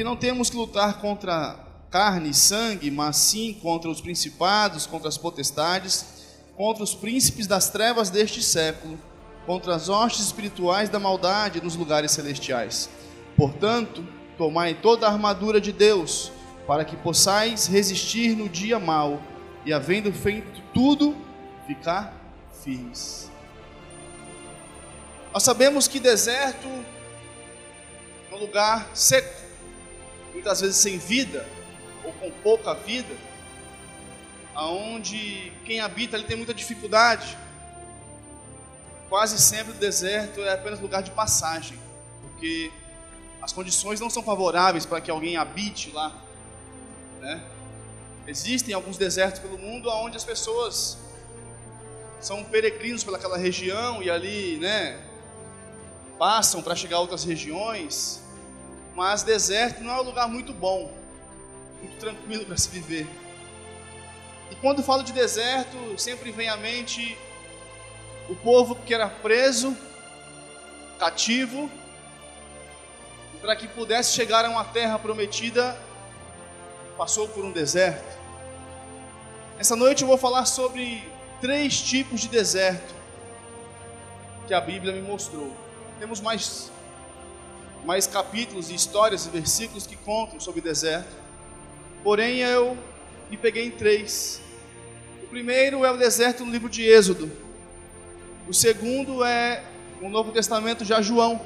Porque não temos que lutar contra carne e sangue, mas sim contra os principados, contra as potestades, contra os príncipes das trevas deste século, contra as hostes espirituais da maldade nos lugares celestiais. Portanto, tomai toda a armadura de Deus, para que possais resistir no dia mau e, havendo feito tudo, ficar firmes. Nós sabemos que deserto é um lugar seco, muitas vezes sem vida ou com pouca vida, aonde quem habita ali tem muita dificuldade. Quase sempre o deserto é apenas lugar de passagem, porque as condições não são favoráveis para que alguém habite lá. Né? Existem alguns desertos pelo mundo onde as pessoas são peregrinos pelaquela região e ali, né, passam para chegar a outras regiões. Mas deserto não é um lugar muito bom, muito tranquilo para se viver. E quando falo de deserto, sempre vem à mente o povo que era preso, cativo, para que pudesse chegar a uma terra prometida, passou por um deserto. Essa noite eu vou falar sobre três tipos de deserto que a Bíblia me mostrou. Temos mais, mais capítulos e histórias e versículos que contam sobre deserto, porém eu me peguei em três. O primeiro é o deserto no livro de Êxodo, o segundo é o Novo Testamento já João.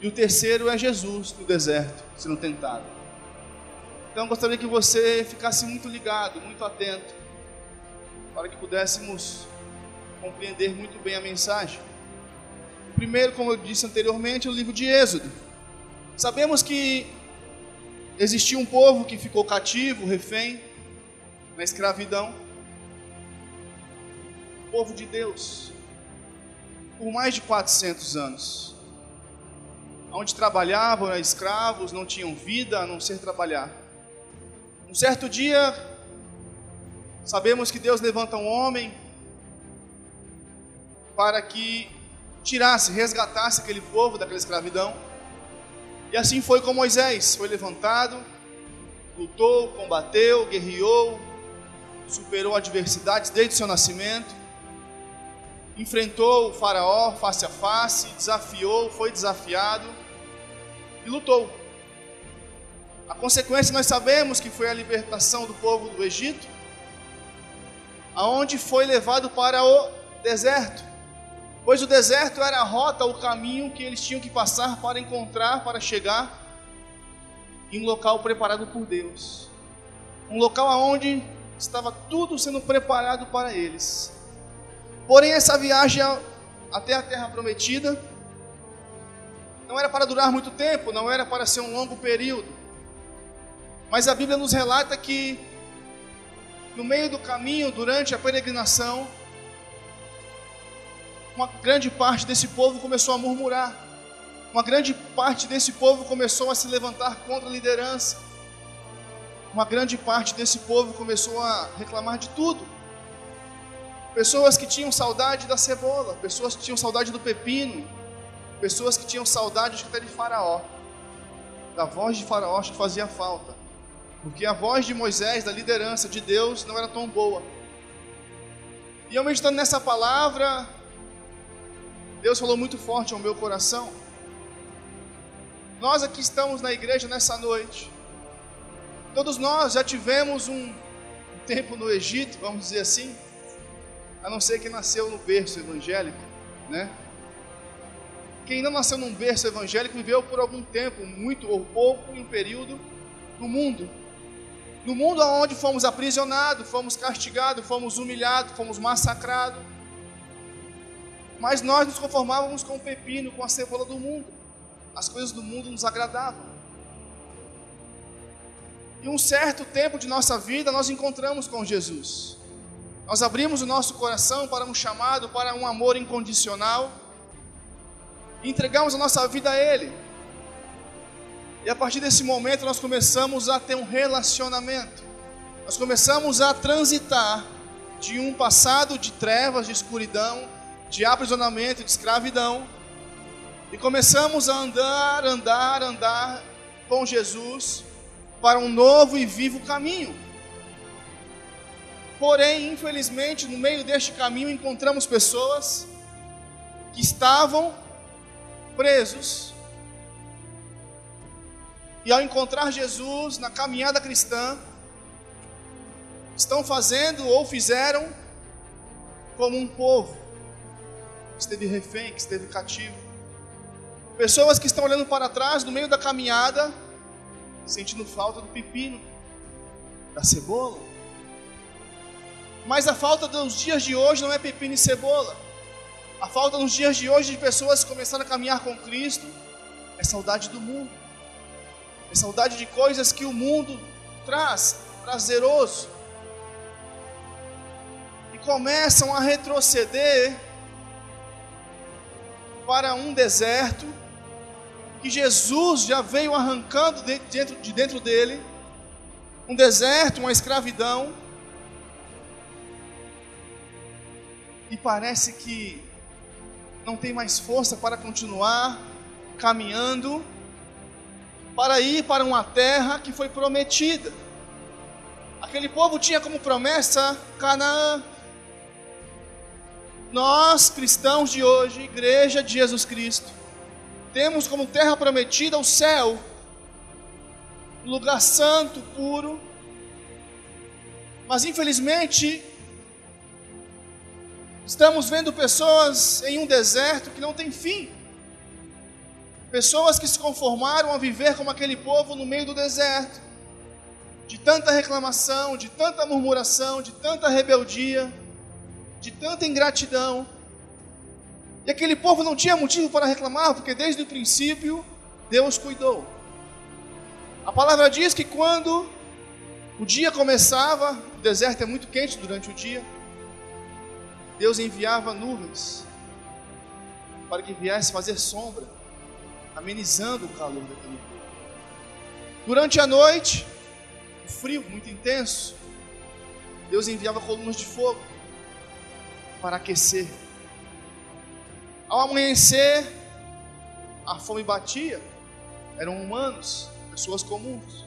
E o terceiro é Jesus no deserto, sendo tentado. Então eu gostaria que você ficasse muito ligado, muito atento, para que pudéssemos compreender muito bem a mensagem. Primeiro, como eu disse anteriormente, o livro de Êxodo. Sabemos que existia um povo que ficou cativo, refém, na escravidão. O povo de Deus, por mais de 400 anos onde trabalhavam eram escravos, não tinham vida a não ser trabalhar. Um certo dia, sabemos que Deus levanta um homem para que tirasse, resgatasse aquele povo daquela escravidão. E assim foi com Moisés: foi levantado, lutou, combateu, guerreou, superou adversidades desde seu nascimento, enfrentou o Faraó face a face, desafiou, foi desafiado e lutou. A consequência nós sabemos que foi a libertação do povo do Egito, aonde foi levado para o deserto. Pois o deserto era a rota, o caminho que eles tinham que passar para encontrar, para chegar em um local preparado por Deus. Um local aonde estava tudo sendo preparado para eles. Porém, essa viagem até a terra prometida não era para durar muito tempo, não era para ser um longo período. Mas a Bíblia nos relata que no meio do caminho, durante a peregrinação, uma grande parte desse povo começou a murmurar. Uma grande parte desse povo começou a se levantar contra a liderança. Uma grande parte desse povo começou a reclamar de tudo. Pessoas que tinham saudade da cebola, pessoas que tinham saudade do pepino, pessoas que tinham saudade até de Faraó, da voz de Faraó que fazia falta, porque a voz de Moisés, da liderança de Deus, não era tão boa. E eu meditando nessa palavra, Deus falou muito forte ao meu coração. Nós aqui estamos na igreja nessa noite. Todos nós já tivemos um tempo no Egito, vamos dizer assim, a não ser que nasceu no berço evangélico, né? Quem não nasceu num berço evangélico viveu por algum tempo, muito ou pouco, em um período no mundo. No mundo onde fomos aprisionados, fomos castigados, fomos humilhados, fomos massacrados. Mas nós nos conformávamos com o pepino, com a cebola do mundo. As coisas do mundo nos agradavam. E um certo tempo de nossa vida nós encontramos com Jesus. Nós abrimos o nosso coração para um chamado, para um amor incondicional e entregamos a nossa vida a Ele. E a partir desse momento nós começamos a ter um relacionamento. Nós começamos a transitar de um passado de trevas, de escuridão, de aprisionamento, de escravidão, e começamos a andar, andar, andar com Jesus para um novo e vivo caminho. Porém, infelizmente, no meio deste caminho encontramos pessoas que estavam presos. E ao encontrar Jesus na caminhada cristã, estão fazendo ou fizeram como um povo que esteve refém, que esteve cativo. Pessoas que estão olhando para trás no meio da caminhada, sentindo falta do pepino, da cebola. Mas a falta dos dias de hoje não é pepino e cebola. A falta nos dias de hoje de pessoas que começaram a caminhar com Cristo é saudade do mundo. É saudade de coisas que o mundo traz, prazeroso. E começam a retroceder para um deserto que Jesus já veio arrancando de dentro, de dentro dele um deserto, uma escravidão. E parece que não tem mais força para continuar caminhando para ir para uma terra que foi prometida. Aquele povo tinha como promessa Canaã. Nós, cristãos de hoje, igreja de Jesus Cristo, temos como terra prometida o céu, lugar santo, puro. Mas infelizmente, estamos vendo pessoas em um deserto que não tem fim. Pessoas que se conformaram a viver como aquele povo no meio do deserto, de tanta reclamação, de tanta murmuração, de tanta rebeldia, de tanta ingratidão. E aquele povo não tinha motivo para reclamar, porque desde o princípio Deus cuidou. A palavra diz que quando o dia começava, o deserto é muito quente durante o dia, Deus enviava nuvens para que viesse fazer sombra, amenizando o calor daquele povo. Durante a noite, o frio muito intenso, Deus enviava colunas de fogo para aquecer ao amanhecer, a fome batia, eram humanos, pessoas comuns.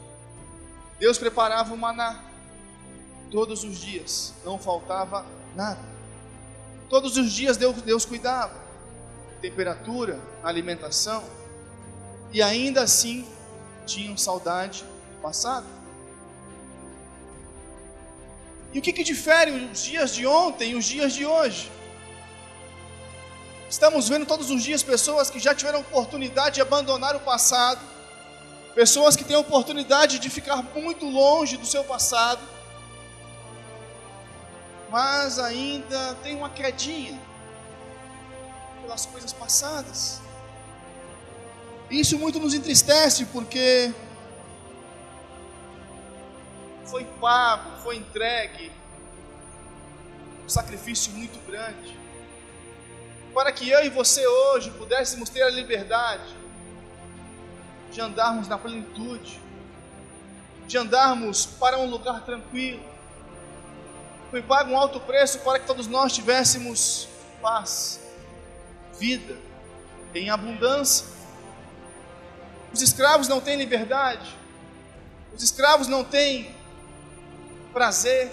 Deus preparava o maná todos os dias, não faltava nada. Todos os dias Deus, Deus cuidava, temperatura, alimentação, e ainda assim tinham saudade do passado. E o que, que difere os dias de ontem e os dias de hoje? Estamos vendo todos os dias pessoas que já tiveram oportunidade de abandonar o passado, pessoas que têm a oportunidade de ficar muito longe do seu passado, mas ainda tem uma quedinha pelas coisas passadas. Isso muito nos entristece porque foi pago, foi entregue um sacrifício muito grande para que eu e você hoje pudéssemos ter a liberdade de andarmos na plenitude, de andarmos para um lugar tranquilo. Foi pago um alto preço para que todos nós tivéssemos paz, vida em abundância. Os escravos não têm liberdade, os escravos não têm prazer,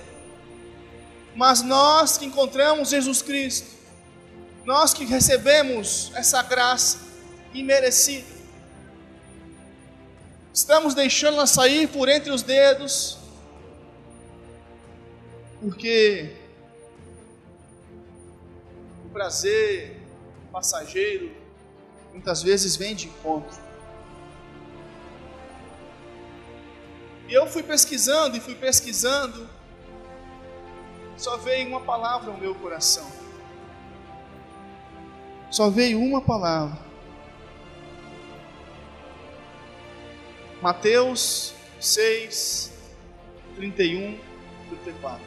mas nós que encontramos Jesus Cristo, nós que recebemos essa graça imerecida, estamos deixando-la sair por entre os dedos, porque o prazer passageiro muitas vezes vem de encontro. E eu fui pesquisando e fui pesquisando, só veio uma palavra ao meu coração só veio uma palavra. Mateus 6, 31, 34.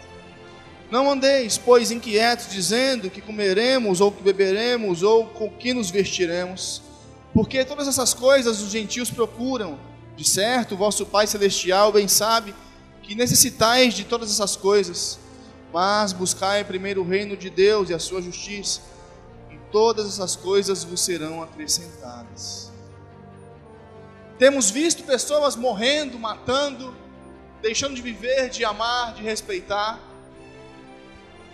Não andeis, pois, inquietos, dizendo que comeremos, ou que beberemos, ou com que nos vestiremos, porque todas essas coisas os gentios procuram. De certo, vosso Pai Celestial bem sabe que necessitais de todas essas coisas, mas buscai primeiro o reino de Deus e a sua justiça todas essas coisas vos serão acrescentadas. Temos visto pessoas morrendo, matando, deixando de viver, de amar, de respeitar,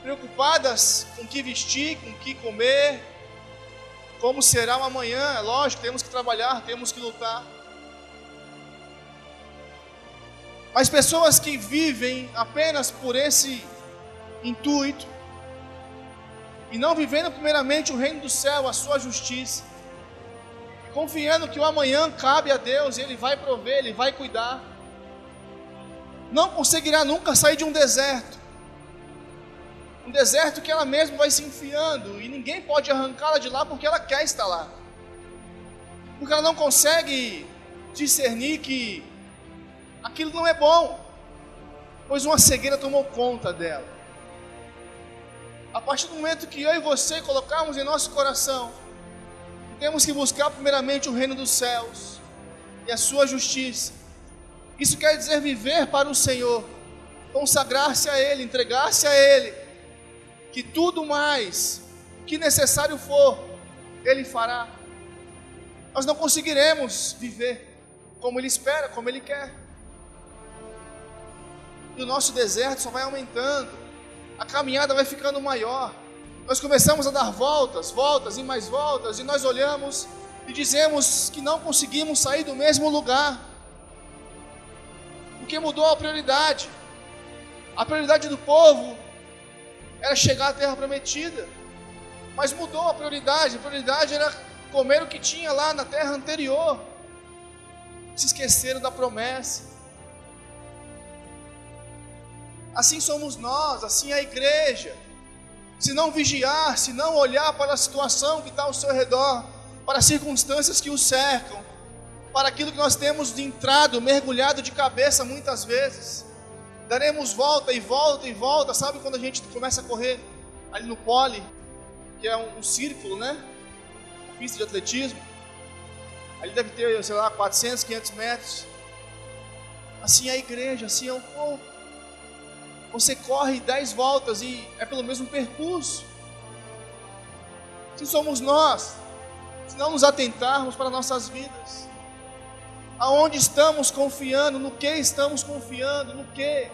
preocupadas com o que vestir, com o que comer, como será o amanhã. É lógico, temos que trabalhar, temos que lutar. Mas pessoas que vivem apenas por esse intuito e não vivendo primeiramente o reino do céu, a sua justiça, confiando que o amanhã cabe a Deus, Ele vai prover, Ele vai cuidar, não conseguirá nunca sair de um deserto, um deserto que ela mesma vai se enfiando e ninguém pode arrancá-la de lá porque ela quer estar lá, porque ela não consegue discernir que aquilo não é bom, pois uma cegueira tomou conta dela. A partir do momento que eu e você colocarmos em nosso coração, temos que buscar primeiramente o reino dos céus e a sua justiça. Isso quer dizer viver para o Senhor, consagrar-se a Ele, entregar-se a Ele, que tudo mais que necessário for, Ele fará. Nós não conseguiremos viver como Ele espera, como Ele quer e o nosso deserto só vai aumentando, a caminhada vai ficando maior. Nós começamos a dar voltas, voltas e mais voltas, e nós olhamos e dizemos que não conseguimos sair do mesmo lugar, porque mudou a prioridade. A prioridade do povo era chegar à terra prometida, mas mudou a prioridade. A prioridade era comer o que tinha lá na terra anterior. Se esqueceram da promessa. Assim somos nós, assim é a igreja. Se não vigiar, se não olhar para a situação que está ao seu redor, para as circunstâncias que o cercam, para aquilo que nós temos entrado, mergulhado de cabeça muitas vezes, daremos volta e volta e volta. Sabe quando a gente começa a correr ali no pole, que é um, um círculo, né? Pista de atletismo. Ali deve ter, sei lá, 400, 500 metros. Assim é a igreja, assim é o povo. Você corre dez voltas e é pelo mesmo percurso. Se somos nós, se não nos atentarmos para nossas vidas, aonde estamos confiando, no que estamos confiando, no que,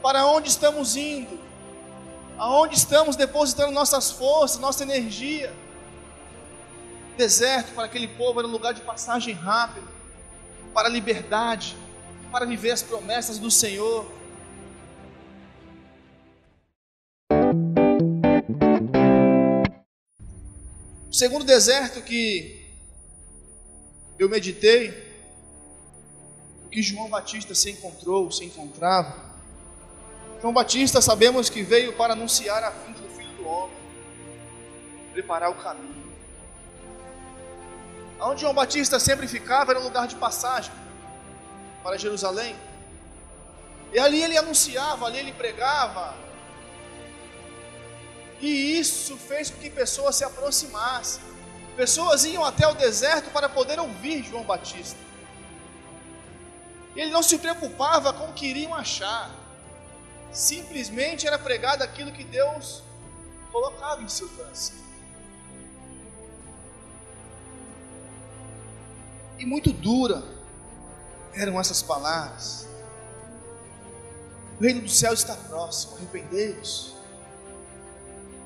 para onde estamos indo, aonde estamos depositando nossas forças, nossa energia. Deserto para aquele povo era um lugar de passagem rápida, para a liberdade, para viver as promessas do Senhor. Segundo deserto que eu meditei, o que João Batista se encontrou, se encontrava. João Batista sabemos que veio para anunciar a vinda do Filho do Homem, preparar o caminho. Onde João Batista sempre ficava era um lugar de passagem para Jerusalém. E ali ele anunciava, ali ele pregava, e isso fez com que pessoas se aproximassem. Pessoas iam até o deserto para poder ouvir João Batista. Ele não se preocupava com o que iriam achar. Simplesmente era pregado aquilo que Deus colocava em seu coração. E muito dura eram essas palavras. O reino do céu está próximo, arrependei-vos.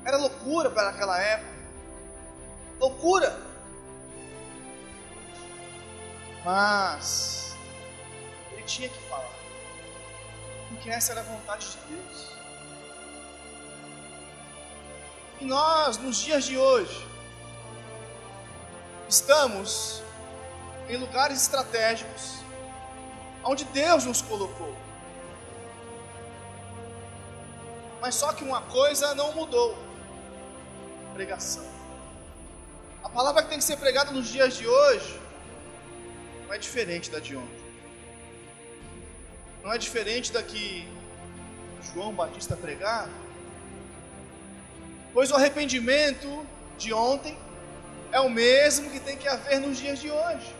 Era loucura para aquela época. Loucura. Mas ele tinha que falar. Porque essa era a vontade de Deus. E nós, nos dias de hoje, estamos em lugares estratégicos onde Deus nos colocou. Mas só que uma coisa não mudou pregação. A palavra que tem que ser pregada nos dias de hoje não é diferente da de ontem. Não é diferente da que João Batista pregava. Pois o arrependimento de ontem é o mesmo que tem que haver nos dias de hoje.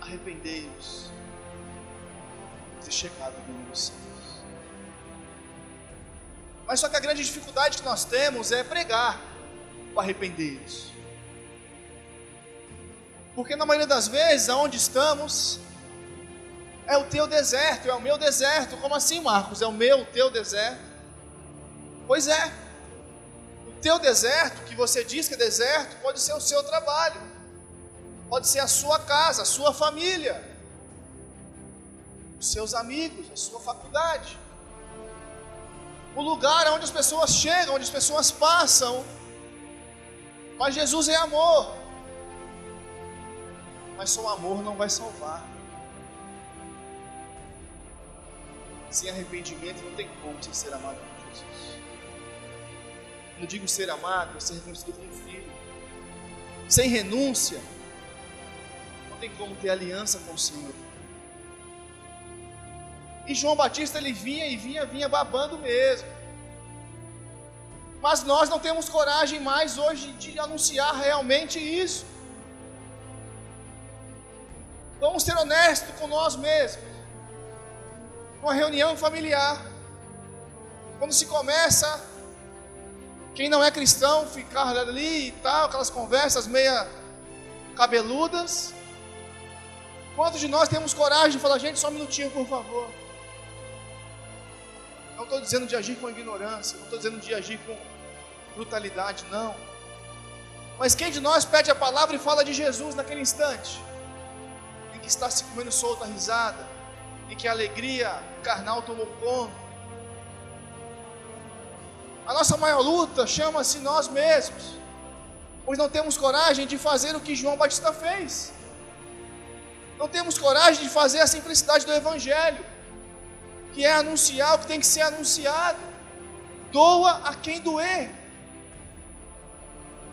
Arrependei-vos. Ter chegado meu Senhor. Mas só que a grande dificuldade que nós temos é pregar o arrepender-se. Porque na maioria das vezes, aonde estamos, é o teu deserto, é o meu deserto. Como assim, Marcos? É o meu, o teu deserto? Pois é. O teu deserto, que você diz que é deserto, pode ser o seu trabalho, pode ser a sua casa, a sua família, os seus amigos, a sua faculdade. O lugar onde as pessoas chegam, onde as pessoas passam. Mas Jesus é amor. Mas só o amor não vai salvar. Sem arrependimento não tem como você ser amado por Jesus. Não digo ser amado, é ser reconhecido como filho. Sem renúncia, não tem como ter aliança com o Senhor. E João Batista ele vinha e vinha, vinha babando mesmo. Mas nós não temos coragem mais hoje de anunciar realmente isso. Vamos ser honestos com nós mesmos. Uma reunião familiar, quando se começa, quem não é cristão ficar ali e tal, aquelas conversas meia cabeludas. Quantos de nós temos coragem de falar, gente, só um minutinho, por favor? Não estou dizendo de agir com ignorância, não estou dizendo de agir com brutalidade, não. Mas quem de nós pede a palavra e fala de Jesus naquele instante? Em que está se comendo solta a risada, em que a alegria carnal tomou conta. A nossa maior luta chama-se nós mesmos, pois não temos coragem de fazer o que João Batista fez. Não temos coragem de fazer a simplicidade do Evangelho que é anunciar o que tem que ser anunciado. Doa a quem doer.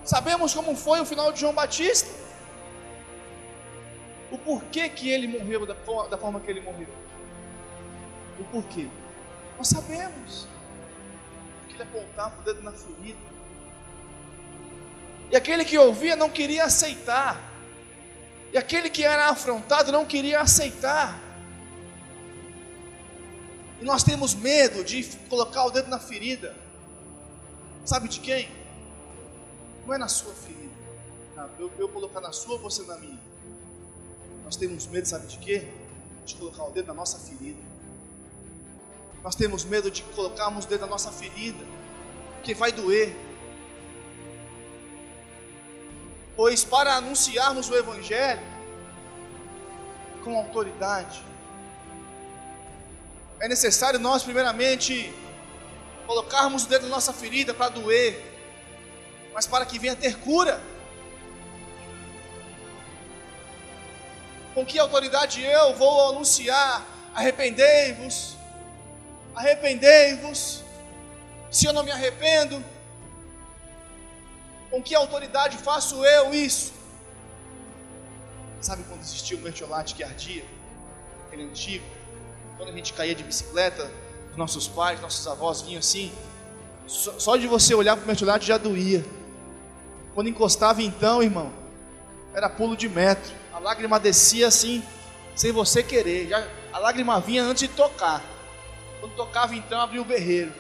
Sabemos como foi o final de João Batista? O porquê que ele morreu da, da forma que ele morreu? O porquê? Nós sabemos. Que ele apontava o dedo na ferida. E aquele que ouvia não queria aceitar. E aquele que era afrontado não queria aceitar. E nós temos medo de colocar o dedo na ferida. Sabe de quem? Não é na sua ferida. eu, eu colocar na sua, você na minha. Nós temos medo, sabe de quê? De colocar o dedo na nossa ferida. Nós temos medo de colocarmos o dedo na nossa ferida, porque vai doer. Pois para anunciarmos o Evangelho com autoridade, é necessário nós, primeiramente, colocarmos o dedo na nossa ferida para doer, mas para que venha ter cura. Com que autoridade eu vou anunciar? Arrependei-vos, arrependei-vos. Se eu não me arrependo, com que autoridade faço eu isso? Sabe quando existia o mertiolate que ardia? Aquele antigo? Quando a gente caía de bicicleta, nossos pais, nossos avós vinham assim, só de você olhar para o mertiolate já doía. Quando encostava então, irmão, era pulo de metro. A lágrima descia assim, sem você querer. Já, a lágrima vinha antes de tocar. Quando tocava então, abria o berreiro.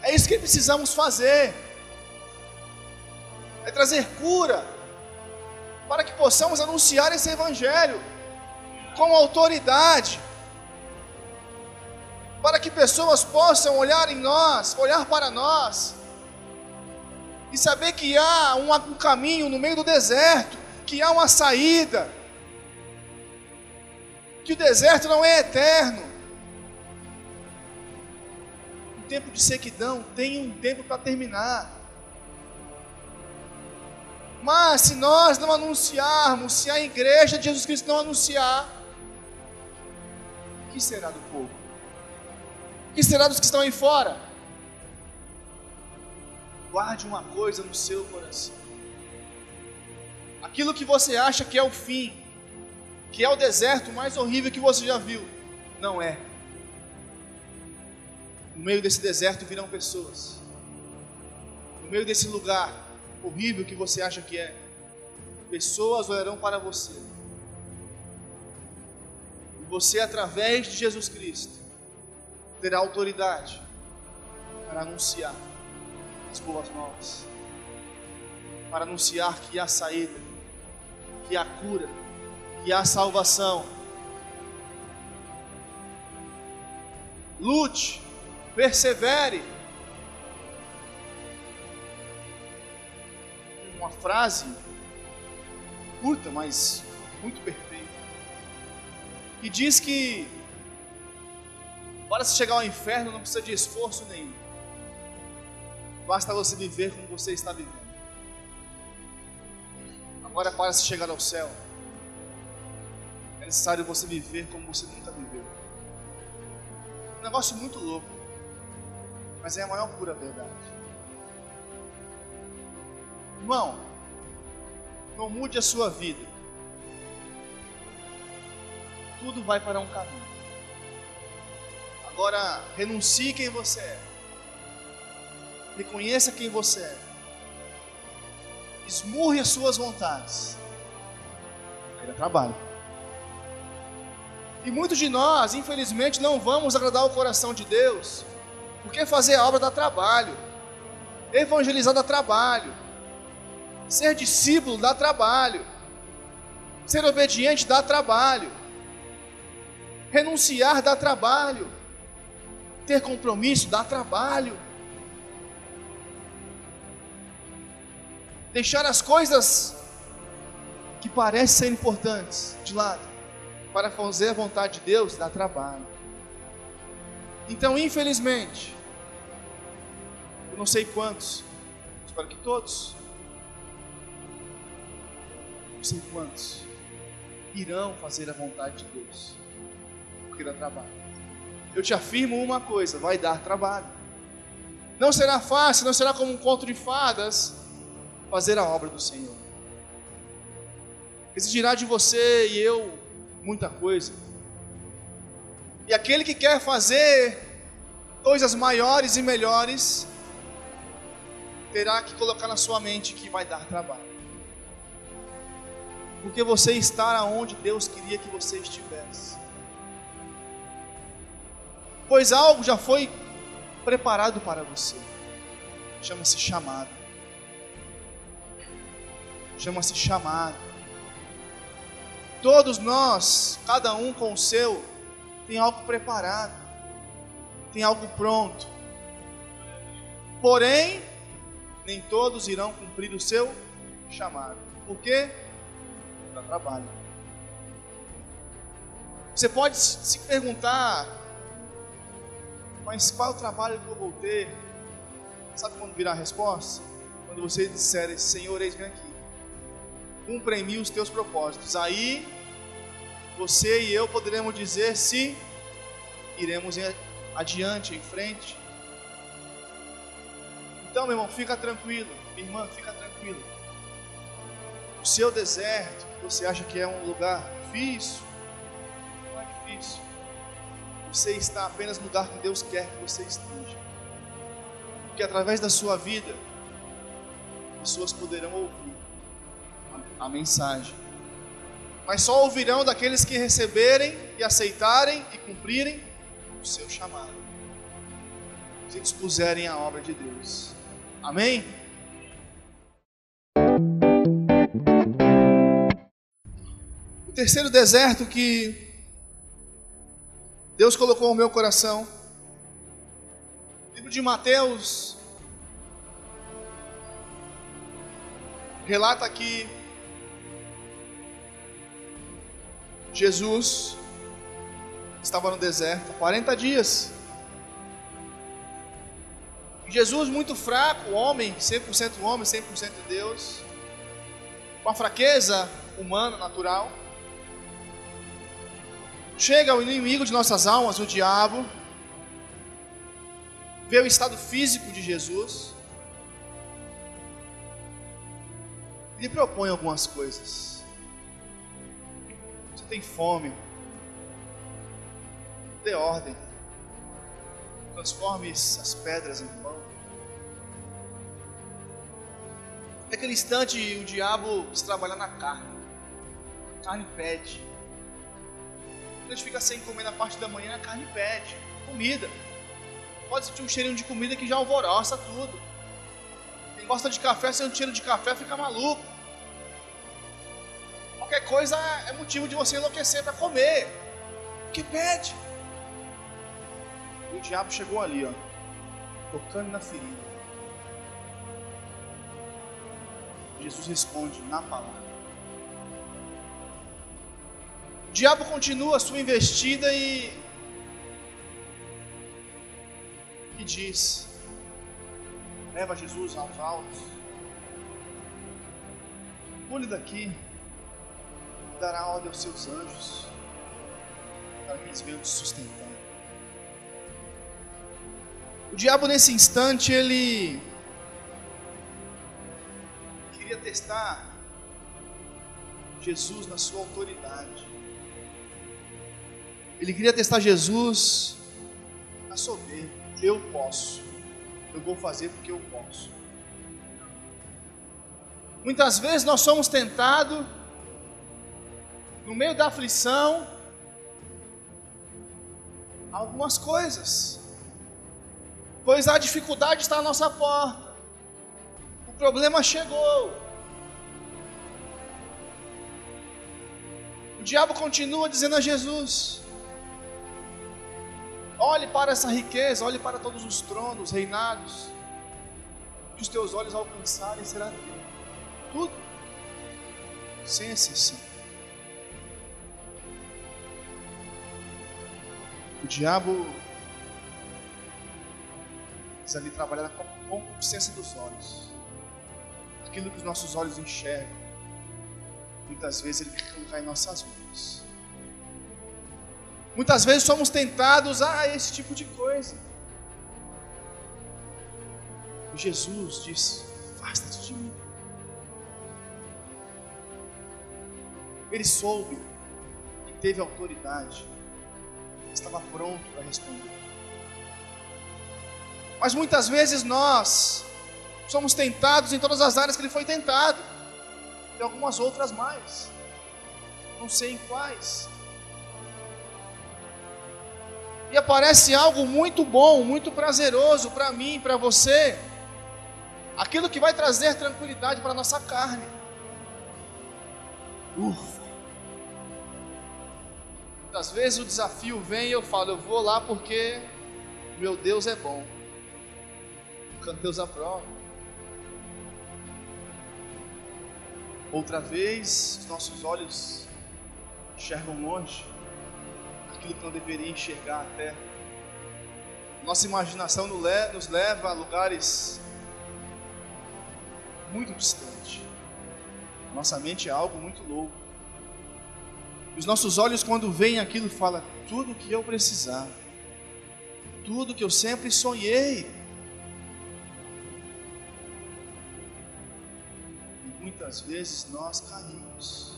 É isso que precisamos fazer. É trazer cura para que possamos anunciar esse evangelho com autoridade, para que pessoas possam olhar em nós, olhar para nós, e saber que há um, caminho no meio do deserto, que há uma saída, que o deserto não é eterno. O tempo de sequidão tem um tempo para terminar. Mas se nós não anunciarmos, se a igreja de Jesus Cristo não anunciar, que será do povo? O que será dos que estão aí fora? Guarde uma coisa no seu coração. Aquilo que você acha que é o fim, que é o deserto mais horrível que você já viu, não é. No meio desse deserto virão pessoas. No meio desse lugar horrível que você acha que é, pessoas olharão para você você, através de Jesus Cristo, terá autoridade para anunciar as boas novas, para anunciar que há saída, que há cura, que há salvação. Lute, persevere. Uma frase curta, mas muito perfeita. E diz que para se chegar ao inferno não precisa de esforço nenhum. Basta você viver como você está vivendo. Agora, para se chegar ao céu, é necessário você viver como você nunca viveu. Um negócio muito louco, mas é a maior pura verdade. Irmão, não mude a sua vida. Tudo vai para um caminho. Agora, renuncie quem você é. Reconheça quem você é. Esmurre as suas vontades. Dá trabalho. E muitos de nós, infelizmente, não vamos agradar o coração de Deus, porque fazer a obra dá trabalho, evangelizar dá trabalho, ser discípulo dá trabalho, ser obediente dá trabalho, renunciar dá trabalho, ter compromisso dá trabalho. Deixar as coisas que parecem ser importantes de lado para fazer a vontade de Deus dá trabalho. Então, infelizmente, eu não sei quantos, espero que todos, não sei quantos, irão fazer a vontade de Deus, dá trabalho. Eu te afirmo uma coisa: vai dar trabalho. Não será fácil, não será como um conto de fadas fazer a obra do Senhor. Exigirá de você e eu muita coisa. E aquele que quer fazer coisas maiores e melhores, terá que colocar na sua mente que vai dar trabalho. Porque você está aonde Deus queria que você estivesse. Pois algo já foi preparado para você. Chama-se chamado. Chama-se chamado. Todos nós, cada um com o seu, tem algo preparado, tem algo pronto. Porém, nem todos irão cumprir o seu chamado. Por quê? Para trabalho. Você pode se perguntar, mas qual é o trabalho que eu vou ter? Sabe quando virá a resposta? Quando você disser, Senhor, eis-me aqui cumpra em mim os teus propósitos. Aí você e eu poderemos dizer se iremos adiante, em frente. Então, meu irmão, fica tranquilo, minha irmã, fica tranquilo. O seu deserto, você acha que é um lugar difícil? Não é difícil. Você está apenas no lugar que Deus quer que você esteja. Porque através da sua vida, pessoas poderão ouvir a mensagem. Mas só ouvirão daqueles que receberem e aceitarem e cumprirem o seu chamado. Se dispuserem a obra de Deus. Amém? O terceiro deserto que Deus colocou no meu coração. Livro de Mateus relata que Jesus estava no deserto 40 dias. Jesus, muito fraco, homem, 100% homem, 100% Deus, com a fraqueza humana, natural, chega o inimigo de nossas almas, o diabo, vê o estado físico de Jesus, lhe propõe algumas coisas. Tem fome, dê ordem, transforme as pedras em pão. Naquele instante, o diabo se trabalha na carne, a carne pede. Quando a gente fica sem comer na parte da manhã, a carne pede comida. Pode sentir um cheirinho de comida que já alvoroça tudo. Quem gosta de café, sente um cheiro de café, fica maluco. Qualquer coisa é motivo de você enlouquecer para comer. Que pede. E o diabo chegou ali, ó, tocando na ferida. Jesus responde na palavra. O diabo continua a sua investida e, e diz: leva Jesus aos altos, pule daqui, dará ordem aos seus anjos, para que eles venham te sustentar. O diabo, nesse instante, ele queria testar Jesus na sua autoridade. Ele queria testar Jesus na soberba. Eu posso. Eu vou fazer porque eu posso. Muitas vezes nós somos tentados, no meio da aflição, algumas coisas, pois a dificuldade está à nossa porta, o problema chegou, o diabo continua dizendo a Jesus: Olhe para essa riqueza, olhe para todos os tronos, reinados, que os teus olhos alcançarem será teu. Tudo, sem exceção. O diabo quis ali trabalhar com a concupiscência dos olhos. Aquilo que os nossos olhos enxergam. Muitas vezes ele quer colocar em nossas vidas. Muitas vezes somos tentados a esse tipo de coisa. E Jesus diz: Afasta-te de mim. Ele soube e teve autoridade, estava pronto para responder. Mas muitas vezes nós somos tentados em todas as áreas que ele foi tentado, e algumas outras mais, não sei em quais e aparece algo muito bom, muito prazeroso para mim, para você, aquilo que vai trazer tranquilidade para a nossa carne. Ufa! Muitas vezes o desafio vem e eu falo, eu vou lá porque meu Deus é bom. Deus aprova. Outra vez, os nossos olhos enxergam longe aquilo que não deveria enxergar até. Nossa imaginação nos leva a lugares muito distantes. Nossa mente é algo muito louco. Os nossos olhos, quando veem aquilo, falam tudo que eu precisava, tudo que eu sempre sonhei. E muitas vezes nós caímos.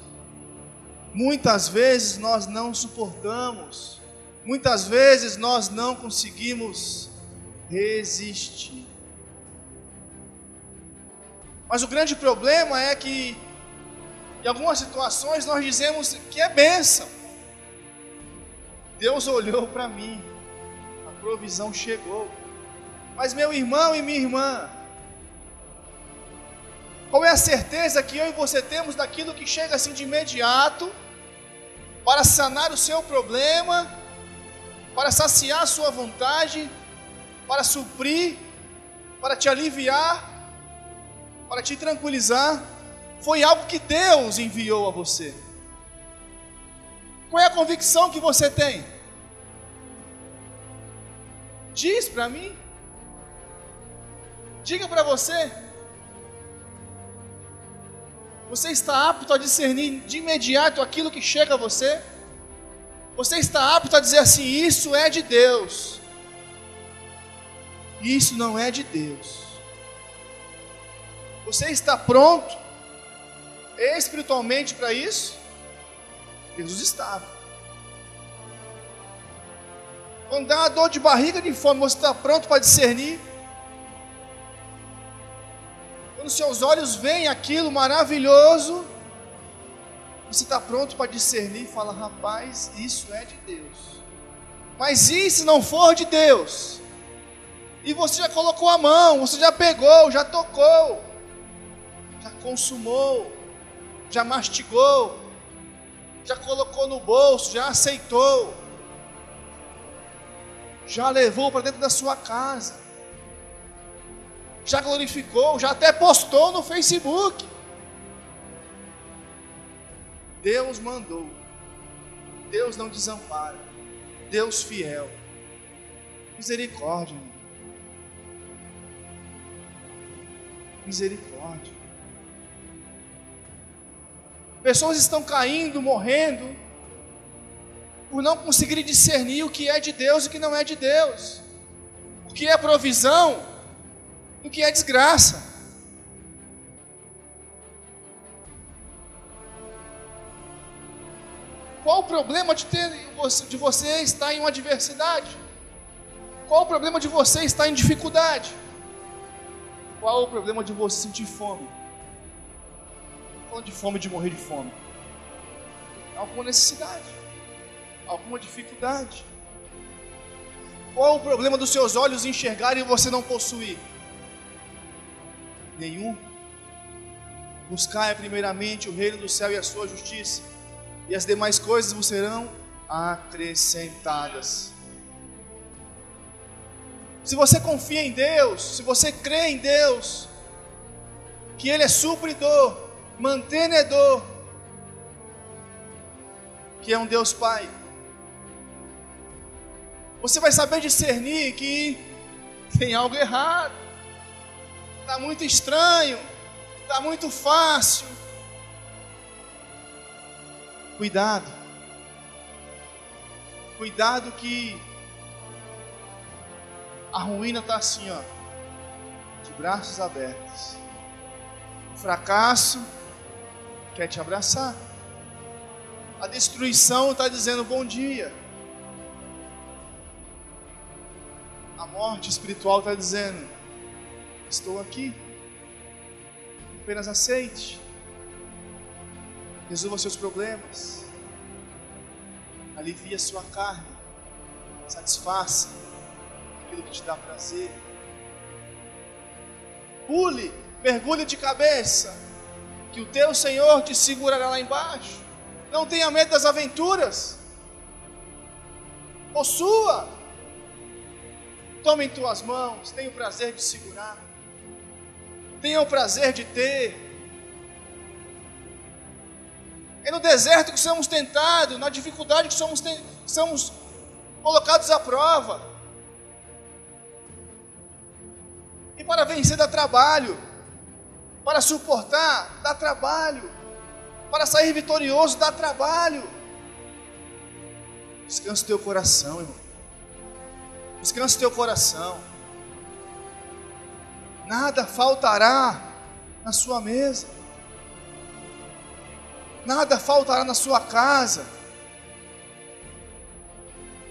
Muitas vezes nós não suportamos, muitas vezes nós não conseguimos resistir. Mas o grande problema é que, em algumas situações, nós dizemos que é bênção. Deus olhou para mim, a provisão chegou. Mas, meu irmão e minha irmã, qual é a certeza que eu e você temos daquilo que chega assim de imediato? Para sanar o seu problema, para saciar a sua vontade, para suprir, para te aliviar, para te tranquilizar, foi algo que Deus enviou a você. Qual é a convicção que você tem? Diz para mim. Diga para você. Você está apto a discernir de imediato aquilo que chega a você? Você está apto a dizer assim: Isso é de Deus, isso não é de Deus. Você está pronto espiritualmente para isso? Jesus estava. Quando dá uma dor de barriga de fome, você está pronto para discernir? Quando seus olhos veem aquilo maravilhoso, você está pronto para discernir e fala: rapaz, isso é de Deus. Mas e se não for de Deus? E você já colocou a mão, você já pegou, já tocou, já consumou, já mastigou, já colocou no bolso, já aceitou, já levou para dentro da sua casa, já glorificou, já até postou no Facebook. Deus mandou, Deus não desampara, Deus fiel, misericórdia, misericórdia. Pessoas estão caindo, morrendo, por não conseguirem discernir o que é de Deus e o que não é de Deus, o que é provisão e o que é desgraça. Qual o problema de, ter, de você estar em uma adversidade? Qual o problema de você estar em dificuldade? Qual o problema de você sentir fome? falando de fome, de morrer de fome. Alguma necessidade, alguma dificuldade. Qual o problema dos seus olhos enxergarem e você não possuir? Nenhum. Buscai primeiramente o reino do céu e a sua justiça, e as demais coisas vos serão acrescentadas. Se você confia em Deus, se você crê em Deus, que Ele é supridor, mantenedor, que é um Deus Pai. Você vai saber discernir que tem algo errado, está muito estranho, está muito fácil. Cuidado, cuidado que a ruína está assim, ó, de braços abertos. O fracasso quer te abraçar. A destruição está dizendo bom dia. A morte espiritual está dizendo: estou aqui. Apenas aceite. Resolva seus problemas. Alivie a sua carne. Satisfaça aquilo que te dá prazer. Pule, mergulhe de cabeça que o teu Senhor te segurará lá embaixo. Não tenha medo das aventuras. Possua. Tome em tuas mãos. Tenha o prazer de segurar. Tenha o prazer de ter. É no deserto que somos tentados, na dificuldade que somos, somos colocados à prova. E para vencer dá trabalho. Para suportar, dá trabalho. Para sair vitorioso, dá trabalho. Descansa teu coração, irmão. Descansa teu coração. Nada faltará na sua mesa. Nada faltará na sua casa.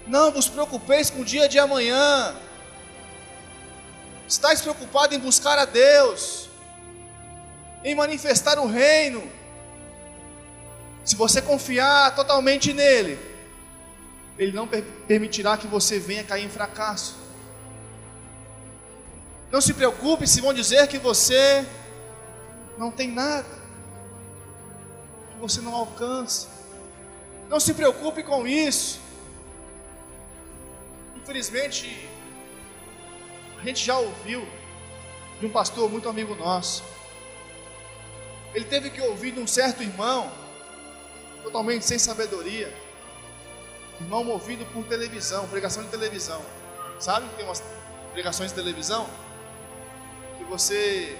Não vos preocupeis com o dia de amanhã. Estais preocupado em buscar a Deus em manifestar o reino. Se você confiar totalmente nele, ele não permitirá que você venha cair em fracasso. Não se preocupe se vão dizer que você não tem nada, que você não alcança. Não se preocupe com isso. Infelizmente, a gente já ouviu de um pastor muito amigo nosso ele teve que ouvir de um certo irmão, totalmente sem sabedoria, irmão movido por televisão, pregação de televisão. Sabe que tem umas pregações de televisão que você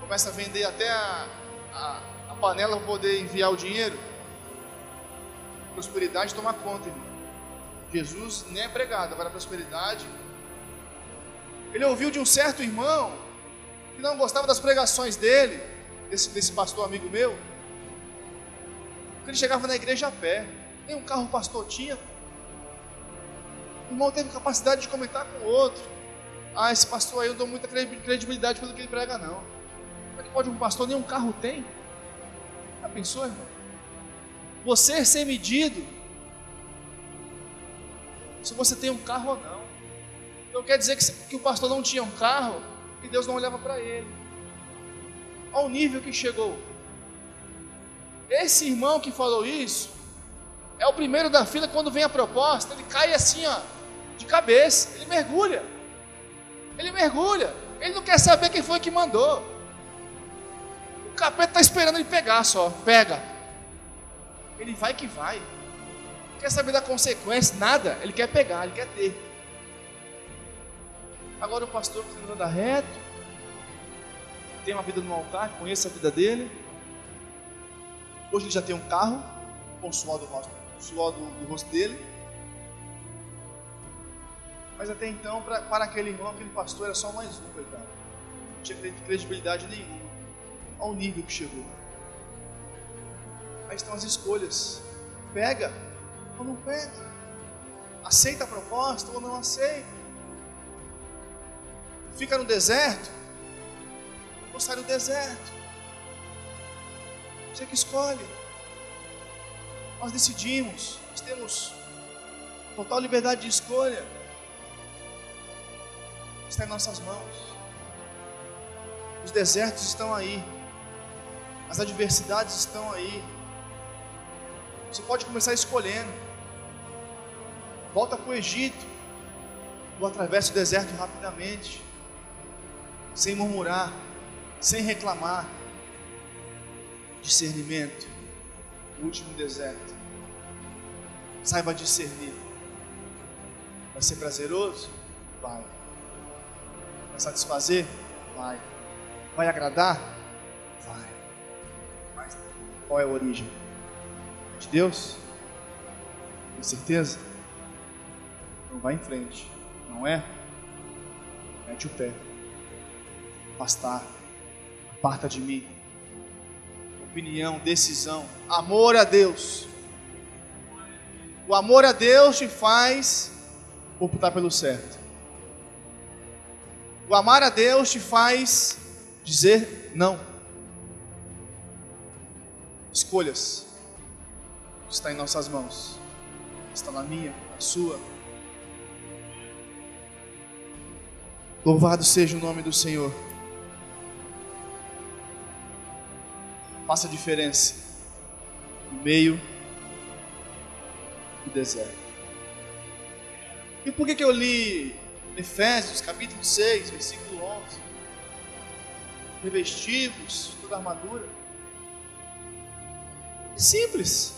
começa a vender até a, a, a panela para poder enviar o dinheiro? Prosperidade toma conta, irmão. Jesus nem é pregado, agora a prosperidade. Ele ouviu de um certo irmão que não gostava das pregações dele desse, desse pastor amigo meu, ele chegava na igreja a pé, nem um carro pastor tinha. O irmão teve capacidade de comentar com o outro. Ah, esse pastor aí eu dou muita credibilidade pelo que ele prega, não. Como é que pode um pastor nem um carro tem? Já pensou, irmão? Você ser medido se você tem um carro ou não. Então quer dizer que, que o pastor não tinha um carro e Deus não olhava para ele ao nível que chegou. Esse irmão que falou isso, É o primeiro da fila quando vem a proposta, ele cai assim, ó, de cabeça, ele mergulha. Ele mergulha. Ele não quer saber quem foi que mandou. O capeta está esperando ele pegar só. Pega. Ele vai que vai. Não quer saber da consequência, nada. Ele quer pegar, ele quer ter. Agora o pastor que anda reto, tem uma vida no altar, conhece a vida dele. Hoje ele já tem um carro, com o suor do rosto, suor do, do rosto dele. Mas até então, pra, para aquele irmão, aquele pastor era só mais um, coitado. Não tinha credibilidade nenhuma. Ao nível que chegou. Aí estão as escolhas. Pega ou não pega. Aceita a proposta ou não aceita. Fica no deserto ou sai do deserto. Você que escolhe. Nós decidimos. Nós temos total liberdade de escolha está em nossas mãos. Os desertos estão aí, as adversidades estão aí. Você pode começar escolhendo. Volta para o Egito, ou atravessa o deserto rapidamente, sem murmurar, sem reclamar. Discernimento, o último deserto. Saiba discernir. Vai ser prazeroso? Vai. Vai satisfazer? Vai. Vai agradar? Vai. Mas qual é a origem? De Deus? Tem certeza? Então vai em frente. Não é? Mete o pé. Pastar. Aparta de mim. Opinião, decisão. Amor a Deus. O amor a Deus te faz optar pelo certo. O amar a Deus te faz dizer não. Escolhas está em nossas mãos, está na minha, na sua. Louvado seja o nome do Senhor. Faça diferença no meio do deserto. E por que, que eu li Efésios capítulo 6, versículo 11. Revestivos toda a armadura. É simples.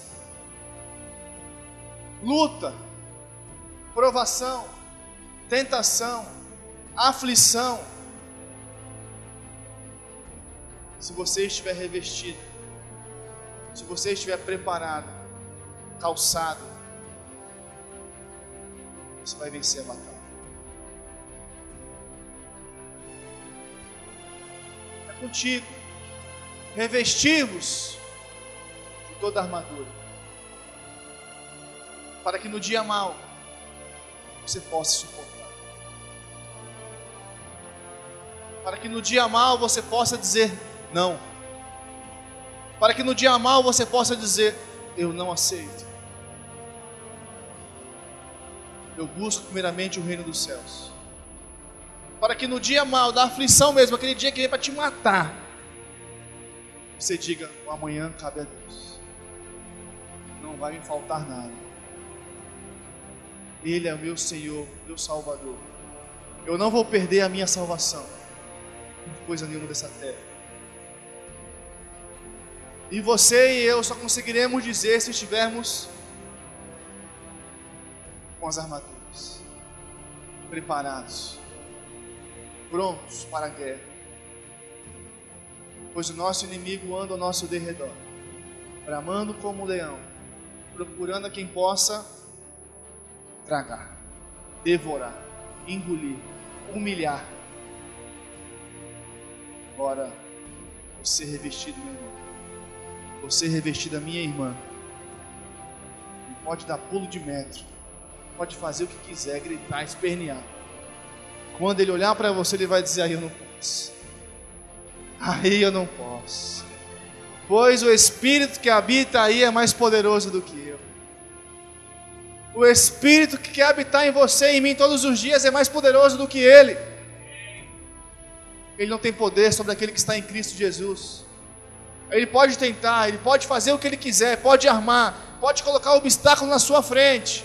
Luta, provação, tentação, aflição. Se você estiver revestido, se você estiver preparado, calçado, você vai vencer a batalha. Contigo. Revestivos de toda a armadura. Para que no dia mau você possa suportar. Para que no dia mau você possa dizer não. Para que no dia mau você possa dizer eu não aceito. Eu busco primeiramente o reino dos céus para que no dia mal, da aflição mesmo, aquele dia que vem para te matar, você diga: o amanhã cabe a Deus, não vai me faltar nada. Ele é o meu Senhor, meu Salvador. Eu não vou perder a minha salvação por coisa nenhuma dessa terra. E você e eu só conseguiremos dizer se estivermos com as armaduras preparados prontos para a guerra. Pois o nosso inimigo anda ao nosso derredor, bramando como um leão, procurando a quem possa tragar, devorar, engolir, humilhar. Agora, você revestido, meu irmão, você revestido, minha irmã, pode dar pulo de metro, pode fazer o que quiser, gritar, espernear quando ele olhar para você, ele vai dizer: Aí eu não posso. Aí eu não posso. Pois o Espírito que habita aí é mais poderoso do que eu. O Espírito que quer habitar em você e em mim todos os dias é mais poderoso do que ele. Ele não tem poder sobre aquele que está em Cristo Jesus. Ele pode tentar, ele pode fazer o que ele quiser, pode armar, pode colocar obstáculo na sua frente,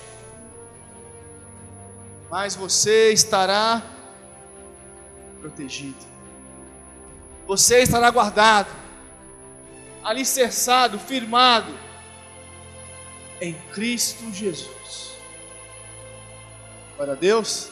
mas você estará protegido, você estará guardado, alicerçado, firmado em Cristo Jesus. Glória a Deus.